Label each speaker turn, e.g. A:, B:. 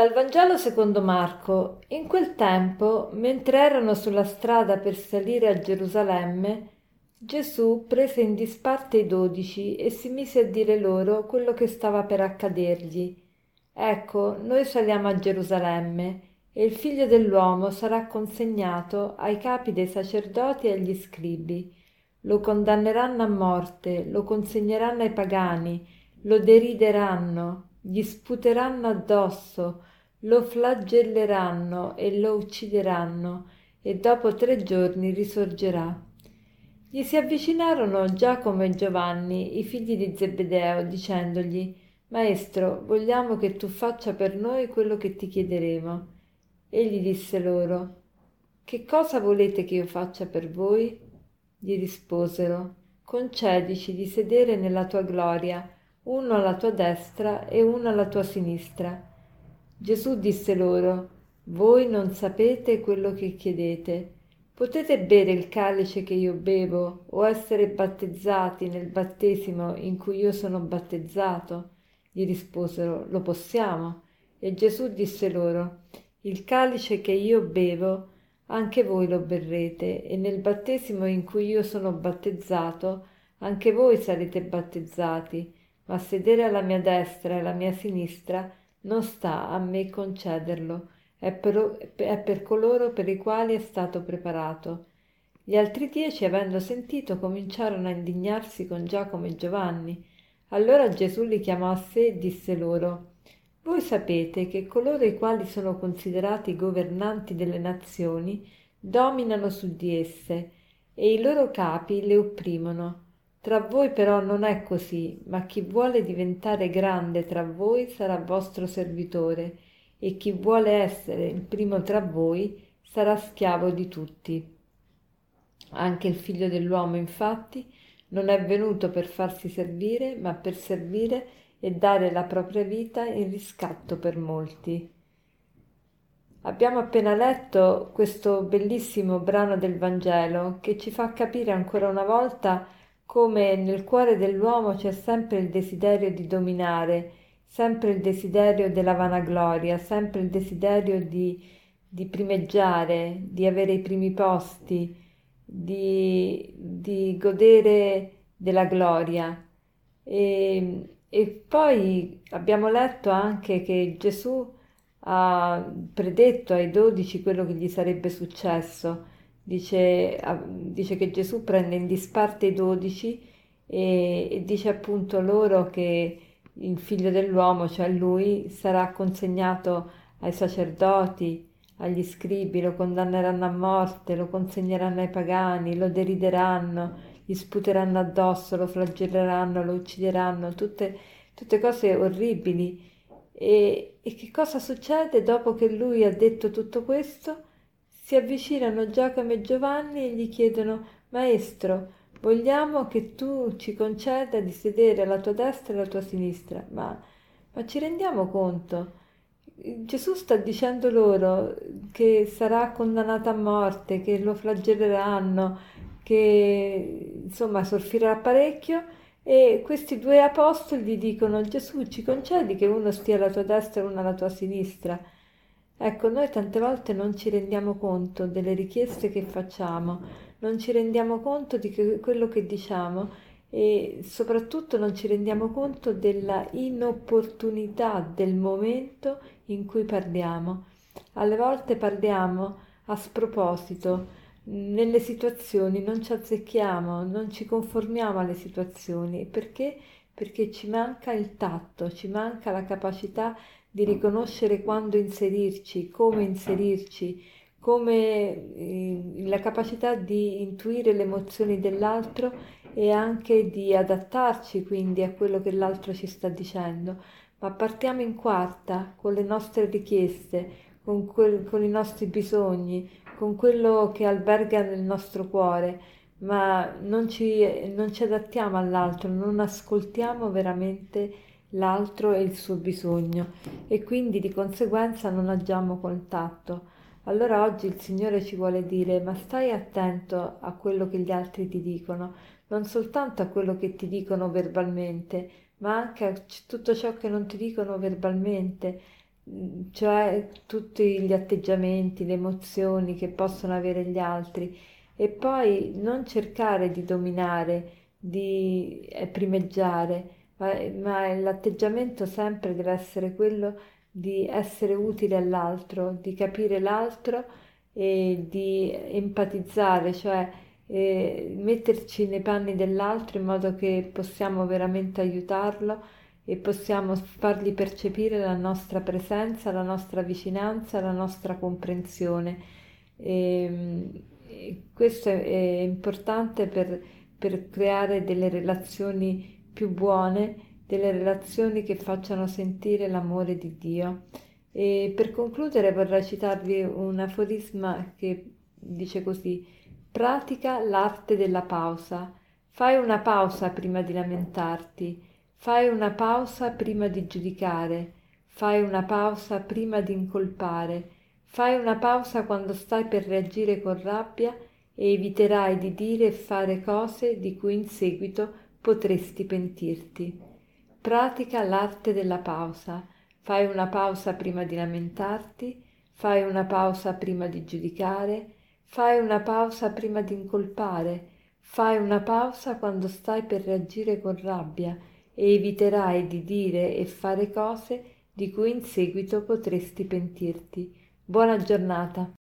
A: Dal Vangelo secondo Marco. In quel tempo, mentre erano sulla strada per salire a Gerusalemme, Gesù prese in disparte i dodici e si mise a dire loro quello che stava per accadergli. Ecco, noi saliamo a Gerusalemme e il figlio dell'uomo sarà consegnato ai capi dei sacerdoti e agli scribi. Lo condanneranno a morte, lo consegneranno ai pagani, lo derideranno gli sputeranno addosso, lo flagelleranno e lo uccideranno, e dopo tre giorni risorgerà. Gli si avvicinarono Giacomo e Giovanni, i figli di Zebedeo, dicendogli Maestro, vogliamo che tu faccia per noi quello che ti chiederemo. Egli disse loro Che cosa volete che io faccia per voi? Gli risposero Concedici di sedere nella tua gloria uno alla tua destra e uno alla tua sinistra. Gesù disse loro, voi non sapete quello che chiedete. Potete bere il calice che io bevo o essere battezzati nel battesimo in cui io sono battezzato? Gli risposero, lo possiamo. E Gesù disse loro, il calice che io bevo, anche voi lo berrete, e nel battesimo in cui io sono battezzato, anche voi sarete battezzati ma sedere alla mia destra e alla mia sinistra non sta a me concederlo, è per, è per coloro per i quali è stato preparato. Gli altri dieci, avendo sentito, cominciarono a indignarsi con Giacomo e Giovanni. Allora Gesù li chiamò a sé e disse loro, Voi sapete che coloro i quali sono considerati governanti delle nazioni dominano su di esse, e i loro capi le opprimono tra voi però non è così, ma chi vuole diventare grande tra voi sarà vostro servitore, e chi vuole essere il primo tra voi sarà schiavo di tutti. Anche il figlio dell'uomo, infatti, non è venuto per farsi servire, ma per servire e dare la propria vita in riscatto per molti. Abbiamo appena letto questo bellissimo brano del Vangelo che ci fa capire ancora una volta come nel cuore dell'uomo c'è sempre il desiderio di dominare, sempre il desiderio della vanagloria, sempre il desiderio di, di primeggiare, di avere i primi posti, di, di godere della gloria. E, e poi abbiamo letto anche che Gesù ha predetto ai dodici quello che gli sarebbe successo dice, dice che Gesù prende in disparte i dodici e, e dice appunto loro che il figlio dell'uomo, cioè lui, sarà consegnato ai sacerdoti, agli scribi, lo condanneranno a morte, lo consegneranno ai pagani, lo derideranno, gli sputeranno addosso, lo flagelleranno, lo uccideranno, tutte, tutte cose orribili. E, e che cosa succede dopo che lui ha detto tutto questo? Si avvicinano Giacomo e Giovanni e gli chiedono Maestro, vogliamo che tu ci conceda di sedere alla tua destra e alla tua sinistra. Ma, ma ci rendiamo conto? Gesù sta dicendo loro che sarà condannato a morte, che lo flagelleranno, che insomma soffrirà parecchio e questi due apostoli dicono Gesù ci concedi che uno stia alla tua destra e uno alla tua sinistra. Ecco, noi tante volte non ci rendiamo conto delle richieste che facciamo, non ci rendiamo conto di che, quello che diciamo e soprattutto non ci rendiamo conto della inopportunità del momento in cui parliamo. Alle volte parliamo a sproposito, nelle situazioni non ci azzecchiamo, non ci conformiamo alle situazioni. Perché? Perché ci manca il tatto, ci manca la capacità di riconoscere quando inserirci, come inserirci, come eh, la capacità di intuire le emozioni dell'altro e anche di adattarci quindi a quello che l'altro ci sta dicendo. Ma partiamo in quarta con le nostre richieste, con, quel, con i nostri bisogni, con quello che alberga nel nostro cuore, ma non ci, non ci adattiamo all'altro, non ascoltiamo veramente l'altro e il suo bisogno e quindi di conseguenza non agiamo con tatto. Allora oggi il Signore ci vuole dire ma stai attento a quello che gli altri ti dicono, non soltanto a quello che ti dicono verbalmente, ma anche a tutto ciò che non ti dicono verbalmente. cioè tutti gli atteggiamenti, le emozioni che possono avere gli altri e poi non cercare di dominare, di eh, primeggiare, ma, ma l'atteggiamento sempre deve essere quello di essere utile all'altro, di capire l'altro e di empatizzare, cioè eh, metterci nei panni dell'altro in modo che possiamo veramente aiutarlo e possiamo fargli percepire la nostra presenza, la nostra vicinanza, la nostra comprensione. E, e questo è, è importante per, per creare delle relazioni più buone, delle relazioni che facciano sentire l'amore di Dio. E per concludere vorrei citarvi un aforisma che dice così, pratica l'arte della pausa, fai una pausa prima di lamentarti, fai una pausa prima di giudicare, fai una pausa prima di incolpare, fai una pausa quando stai per reagire con rabbia e eviterai di dire e fare cose di cui in seguito potresti pentirti. Pratica l'arte della pausa, Fai una pausa prima di lamentarti, fai una pausa prima di giudicare, fai una pausa prima di incolpare, fai una pausa quando stai per reagire con rabbia e eviterai di dire e fare cose di cui in seguito potresti pentirti. Buona giornata.